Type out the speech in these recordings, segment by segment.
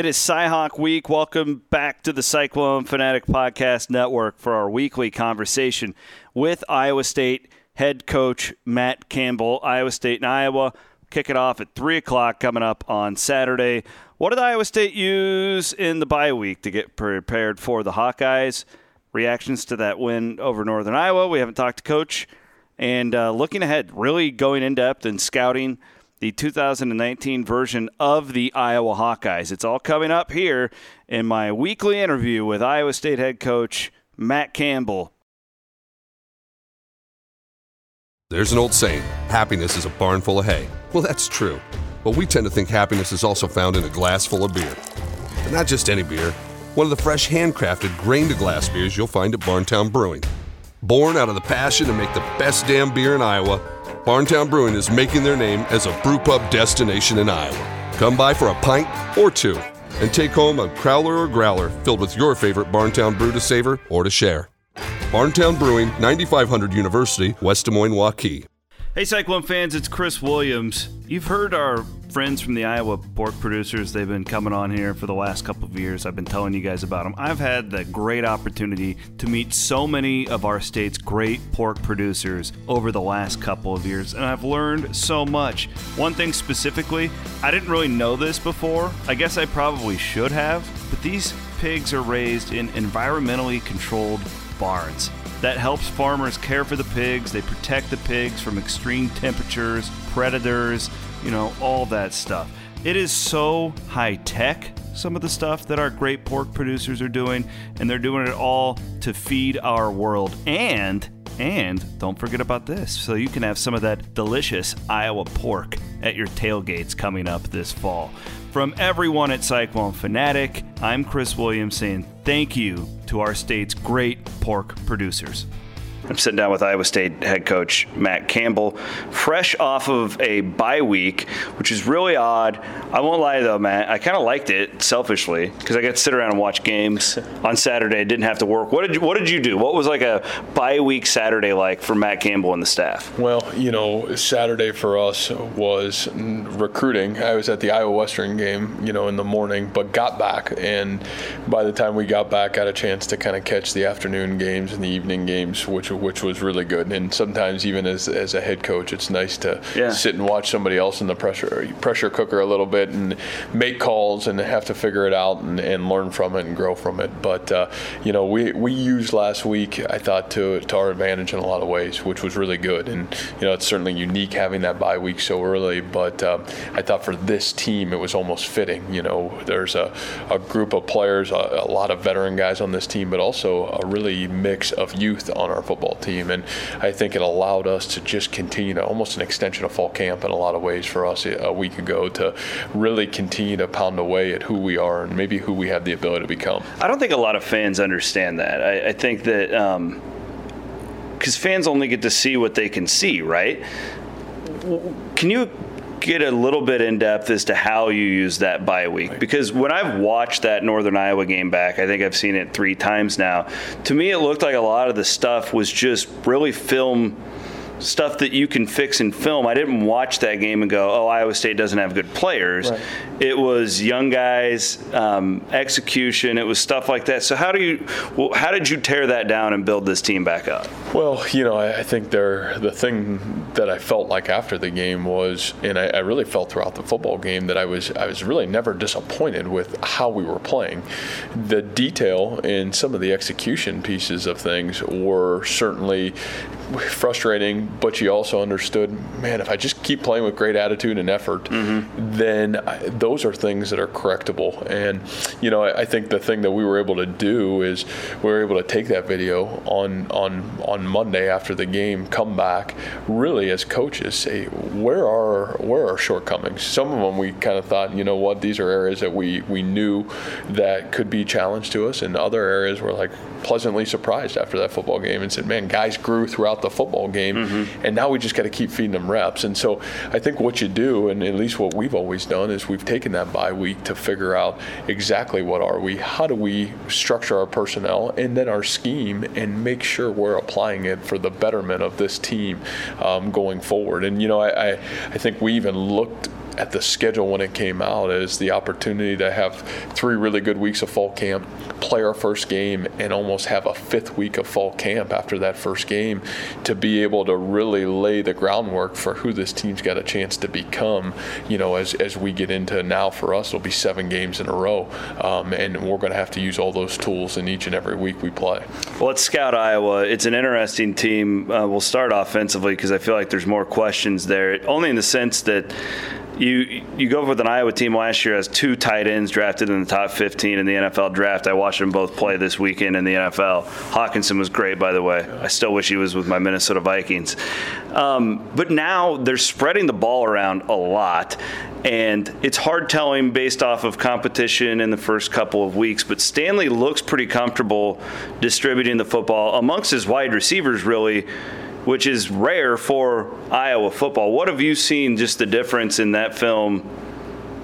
It is Cyhawk Week. Welcome back to the Cyclone Fanatic Podcast Network for our weekly conversation with Iowa State head coach Matt Campbell. Iowa State and Iowa kick it off at 3 o'clock coming up on Saturday. What did Iowa State use in the bye week to get prepared for the Hawkeyes? Reactions to that win over Northern Iowa. We haven't talked to coach. And uh, looking ahead, really going in depth and scouting – the 2019 version of the Iowa Hawkeyes. It's all coming up here in my weekly interview with Iowa State head coach Matt Campbell. There's an old saying happiness is a barn full of hay. Well, that's true. But we tend to think happiness is also found in a glass full of beer. And not just any beer, one of the fresh handcrafted grain to glass beers you'll find at Barntown Brewing. Born out of the passion to make the best damn beer in Iowa Barntown Brewing is making their name as a brewpub destination in Iowa. Come by for a pint or two and take home a crowler or growler filled with your favorite Barntown brew to savor or to share. Barntown Brewing, 9500 University, West Des Moines, Waukee. Hey, Cyclone fans, it's Chris Williams. You've heard our friends from the Iowa pork producers. They've been coming on here for the last couple of years. I've been telling you guys about them. I've had the great opportunity to meet so many of our state's great pork producers over the last couple of years, and I've learned so much. One thing specifically, I didn't really know this before. I guess I probably should have, but these pigs are raised in environmentally controlled barns that helps farmers care for the pigs. They protect the pigs from extreme temperatures, predators, you know, all that stuff. It is so high tech, some of the stuff that our great pork producers are doing, and they're doing it all to feed our world. And, and don't forget about this. So you can have some of that delicious Iowa pork at your tailgates coming up this fall. From everyone at Cyclone Fanatic, I'm Chris Williams saying thank you to our state's great pork producers. I'm sitting down with Iowa State head coach Matt Campbell, fresh off of a bye week, which is really odd. I won't lie though, Matt. I kind of liked it selfishly because I got to sit around and watch games on Saturday. Didn't have to work. What did you, what did you do? What was like a bye week Saturday like for Matt Campbell and the staff? Well, you know, Saturday for us was recruiting. I was at the Iowa Western game, you know, in the morning, but got back, and by the time we got back, got a chance to kind of catch the afternoon games and the evening games, which which was really good. And sometimes even as, as a head coach, it's nice to yeah. sit and watch somebody else in the pressure pressure cooker a little bit and make calls and have to figure it out and, and learn from it and grow from it. But uh, you know, we we used last week, I thought, to to our advantage in a lot of ways, which was really good. And you know, it's certainly unique having that bye week so early. But uh, I thought for this team, it was almost fitting. You know, there's a, a group of players, a, a lot of veteran guys on this team, but also a really mix of youth on our football football team. And I think it allowed us to just continue to almost an extension of fall camp in a lot of ways for us a week ago to really continue to pound away at who we are and maybe who we have the ability to become. I don't think a lot of fans understand that. I, I think that because um, fans only get to see what they can see, right? Can you get a little bit in depth as to how you use that bye week because when I've watched that Northern Iowa game back, I think I've seen it three times now. To me, it looked like a lot of the stuff was just really film stuff that you can fix in film. I didn't watch that game and go, "Oh, Iowa State doesn't have good players." Right. It was young guys, um, execution. It was stuff like that. So how do you, well, how did you tear that down and build this team back up? Well, you know, I, I think there the thing that I felt like after the game was, and I, I really felt throughout the football game that I was I was really never disappointed with how we were playing. The detail and some of the execution pieces of things were certainly frustrating but you also understood, man, if I just keep playing with great attitude and effort, mm-hmm. then I, those are things that are correctable. And, you know, I, I, think the thing that we were able to do is we were able to take that video on, on, on Monday after the game, come back, really as coaches say, where are, where are shortcomings? Some of them we kind of thought, you know what, these are areas that we, we knew that could be challenged to us, and other areas were like pleasantly surprised after that football game and said, man, guys grew throughout the football game. Mm-hmm Mm-hmm. And now we just got to keep feeding them reps. And so I think what you do, and at least what we've always done, is we've taken that bye week to figure out exactly what are we, how do we structure our personnel, and then our scheme, and make sure we're applying it for the betterment of this team um, going forward. And you know, I, I, I think we even looked at the schedule when it came out is the opportunity to have three really good weeks of fall camp, play our first game, and almost have a fifth week of fall camp after that first game to be able to really lay the groundwork for who this team's got a chance to become. You know, as as we get into now for us, it'll be seven games in a row, um, and we're going to have to use all those tools in each and every week we play. Well, let's scout Iowa. It's an interesting team. Uh, we'll start offensively because I feel like there's more questions there, only in the sense that you you go with an Iowa team last year as two tight ends drafted in the top 15 in the NFL draft. I watched them both play this weekend in the NFL. Hockenson was great, by the way. I still wish he was with my Minnesota Vikings. Um, but now they're spreading the ball around a lot, and it's hard telling based off of competition in the first couple of weeks. But Stanley looks pretty comfortable distributing the football amongst his wide receivers, really which is rare for Iowa football. What have you seen just the difference in that film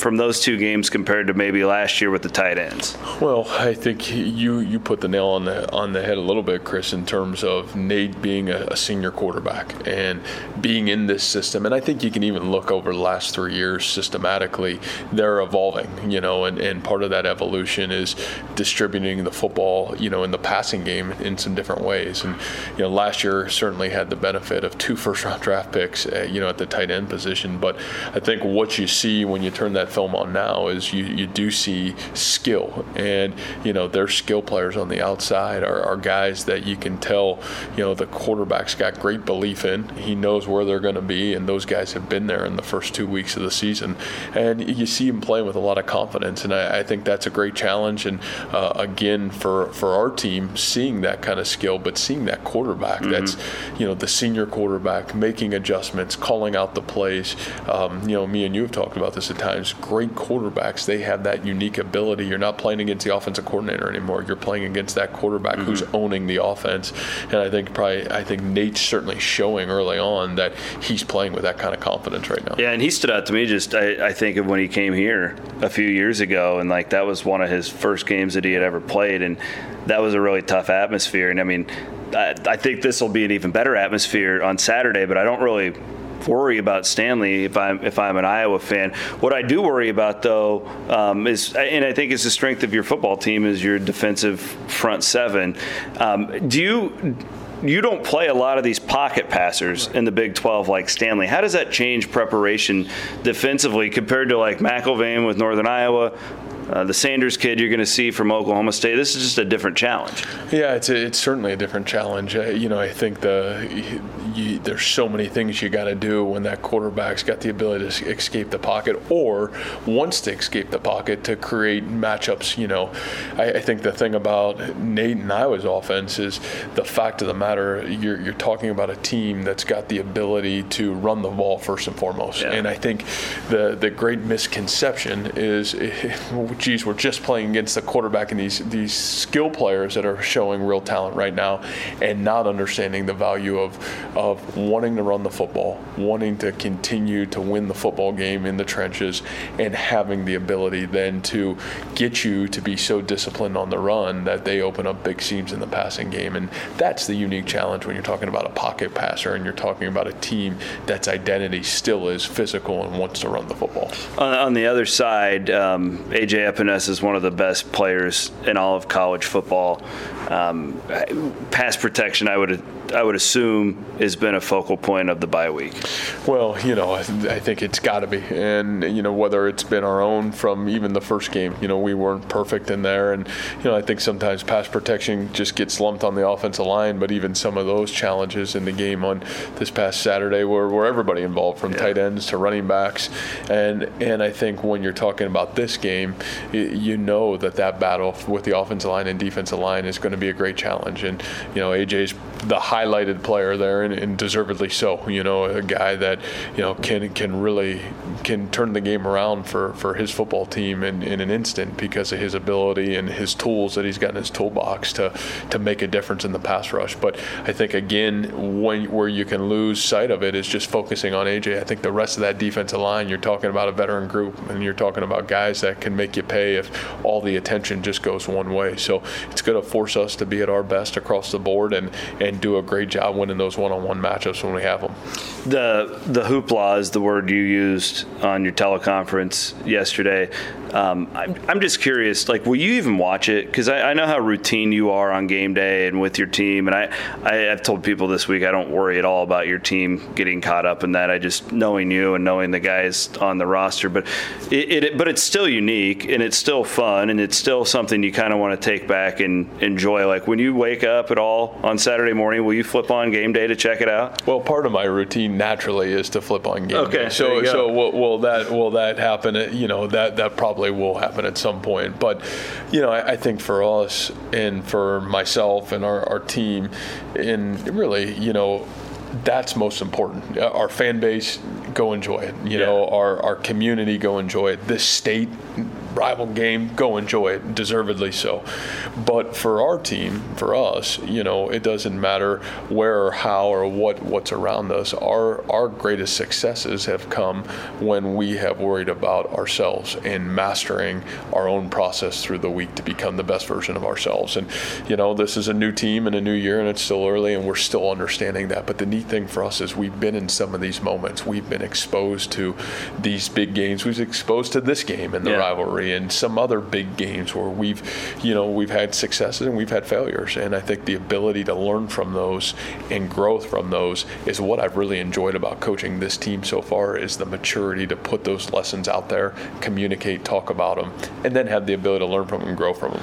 from those two games compared to maybe last year with the tight ends? Well, I think you you put the nail on the on the head a little bit, Chris, in terms of Nate being a, a senior quarterback and being in this system. And I think you can even look over the last three years systematically, they're evolving, you know, and, and part of that evolution is distributing the football, you know, in the passing game in some different ways. And you know, last year certainly had the benefit of two first round draft picks, uh, you know, at the tight end position. But I think what you see when you turn that film on now is you, you do see skill. And, you know, their skill players on the outside are, are guys that you can tell, you know, the quarterback's got great belief in. He knows where they're going to be, and those guys have been there in the first two weeks of the season. And you see him playing with a lot of confidence. And I, I think that's a great challenge. And uh, again, for, for our team, seeing that kind of skill, but seeing that quarterback mm-hmm. that's, you know, the senior quarterback making adjustments, calling out the plays. Um, you know, me and you have talked about this at times great quarterbacks, they have that unique ability. You're not playing against the offensive coordinator anymore. You're playing against that quarterback mm-hmm. who's owning the offense. And I think probably I think Nate's certainly showing early on that he's playing with that kind of confidence right now. Yeah, and he stood out to me just I, I think of when he came here a few years ago, and like that was one of his first games that he had ever played, and that was a really tough atmosphere. And I mean, I, I think this will be an even better atmosphere on Saturday, but I don't really worry about Stanley if I'm if I'm an Iowa fan. What I do worry about though um, is, and I think it's the strength of your football team is your defensive front seven. Um, do you? You don't play a lot of these pocket passers in the Big 12 like Stanley. How does that change preparation defensively compared to like McElvain with Northern Iowa, uh, the Sanders kid you're going to see from Oklahoma State. This is just a different challenge. Yeah, it's a, it's certainly a different challenge. Uh, you know, I think the you, there's so many things you got to do when that quarterback's got the ability to escape the pocket or wants to escape the pocket to create matchups. You know, I, I think the thing about Nate and Iowa's offense is the fact of the matter you're you're talking about a team that's got the ability to run the ball first and foremost. Yeah. And I think the the great misconception is geez, we're just playing against the quarterback and these these skill players that are showing real talent right now, and not understanding the value of of wanting to run the football, wanting to continue to win the football game in the trenches, and having the ability then to get you to be so disciplined on the run that they open up big seams in the passing game, and that's the unique challenge when you're talking about a pocket passer and you're talking about a team that's identity still is physical and wants to run the football. On, on the other side, um, AJ Epenesa is one of the best players in all of college football. Um, pass protection, I would I would assume has been a focal point of the bye week. Well, you know, I, th- I think it's got to be, and you know whether it's been our own from even the first game. You know, we weren't perfect in there, and you know I think sometimes pass protection just gets lumped on the offensive line, but even some of those challenges in the game on this past Saturday were, were everybody involved, from yeah. tight ends to running backs, and and I think when you're talking about this game, you know that that battle with the offensive line and defensive line is going to be a great challenge, and you know AJ's the highlighted player there, and, and, deservedly so. You know, a guy that you know can can really can turn the game around for, for his football team in, in an instant because of his ability and his tools that he's got in his toolbox to to make a difference in the pass rush. But I think again, when where you can lose sight of it is just focusing on AJ. I think the rest of that defensive line, you're talking about a veteran group, and you're talking about guys that can make you pay if all the attention just goes one way. So it's going to force us to be at our best across the board and and do a great job winning those one-on-one matchups when we have them. The the hoopla is the word you used on your teleconference yesterday. Um, I'm, I'm just curious, like, will you even watch it? Because I, I, know how routine you are on game day and with your team. And I, I, have told people this week I don't worry at all about your team getting caught up in that. I just knowing you and knowing the guys on the roster. But it, it but it's still unique and it's still fun and it's still something you kind of want to take back and enjoy. Like when you wake up at all on Saturday morning, will you flip on game day to check it out? Well, part of my routine naturally is to flip on game okay, day. So so will, will that will that happen? Uh, you know that that probably probably will happen at some point. But, you know, I, I think for us and for myself and our, our team, and really, you know, that's most important. Uh, our fan base, go enjoy it. You yeah. know, our, our community, go enjoy it. This state, rival game, go enjoy it, deservedly so. But for our team, for us, you know, it doesn't matter where or how or what what's around us. Our our greatest successes have come when we have worried about ourselves and mastering our own process through the week to become the best version of ourselves. And you know, this is a new team and a new year, and it's still early, and we're still understanding that. But the neat thing for us is we've been in some of these moments. We've been exposed to these big games. We've exposed to this game in the yeah. rivalry and some other big games where we've, you know, we've had successes and we've had failures. And I think the ability to learn from those and growth from those is what I've really enjoyed about coaching this team so far is the maturity to put those lessons out there, communicate, talk about them, and then have the ability to learn from them and grow from them.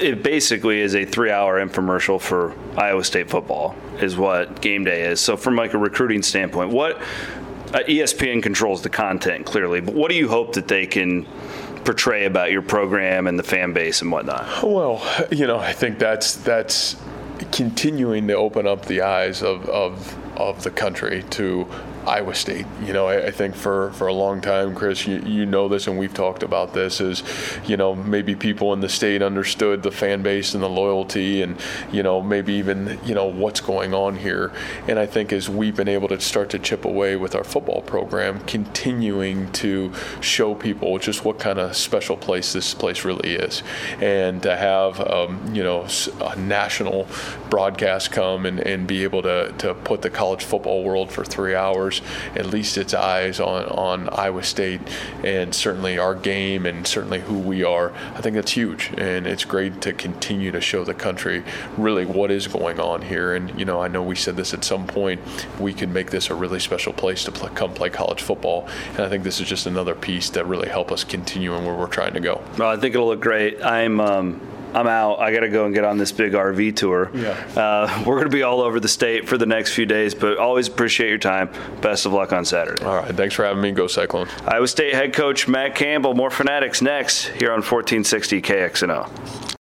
It basically is a three-hour infomercial for Iowa State football is what game day is. So from like a recruiting standpoint, what uh, ESPN controls the content clearly, but what do you hope that they can portray about your program and the fan base and whatnot? Well, you know, I think that's that's continuing to open up the eyes of, of of the country to Iowa State. You know, I, I, think for, for a long time, Chris, you, you know this, and we've talked about this, is, you know, maybe people in the state understood the fan base and the loyalty and, you know, maybe even, you know, what's going on here. And I think as we've been able to start to chip away with our football program, continuing to show people just what kind of special place this place really is. And to have, um, you know, a national broadcast come and, and be able to, to put the college football world for three hours at least its eyes on, on Iowa State and certainly our game and certainly who we are. I think that's huge, and it's great to continue to show the country really what is going on here. And you know, I know we said this at some point. We can make this a really special place to play, come play college football, and I think this is just another piece that really help us continue in where we're trying to go. Well, I think it'll look great. I'm. Um I'm out. I got to go and get on this big RV tour. Yeah. Uh, we're going to be all over the state for the next few days, but always appreciate your time. Best of luck on Saturday. All right. Thanks for having me. Go Cyclone. Iowa State head coach Matt Campbell. More fanatics next here on 1460 KXNO.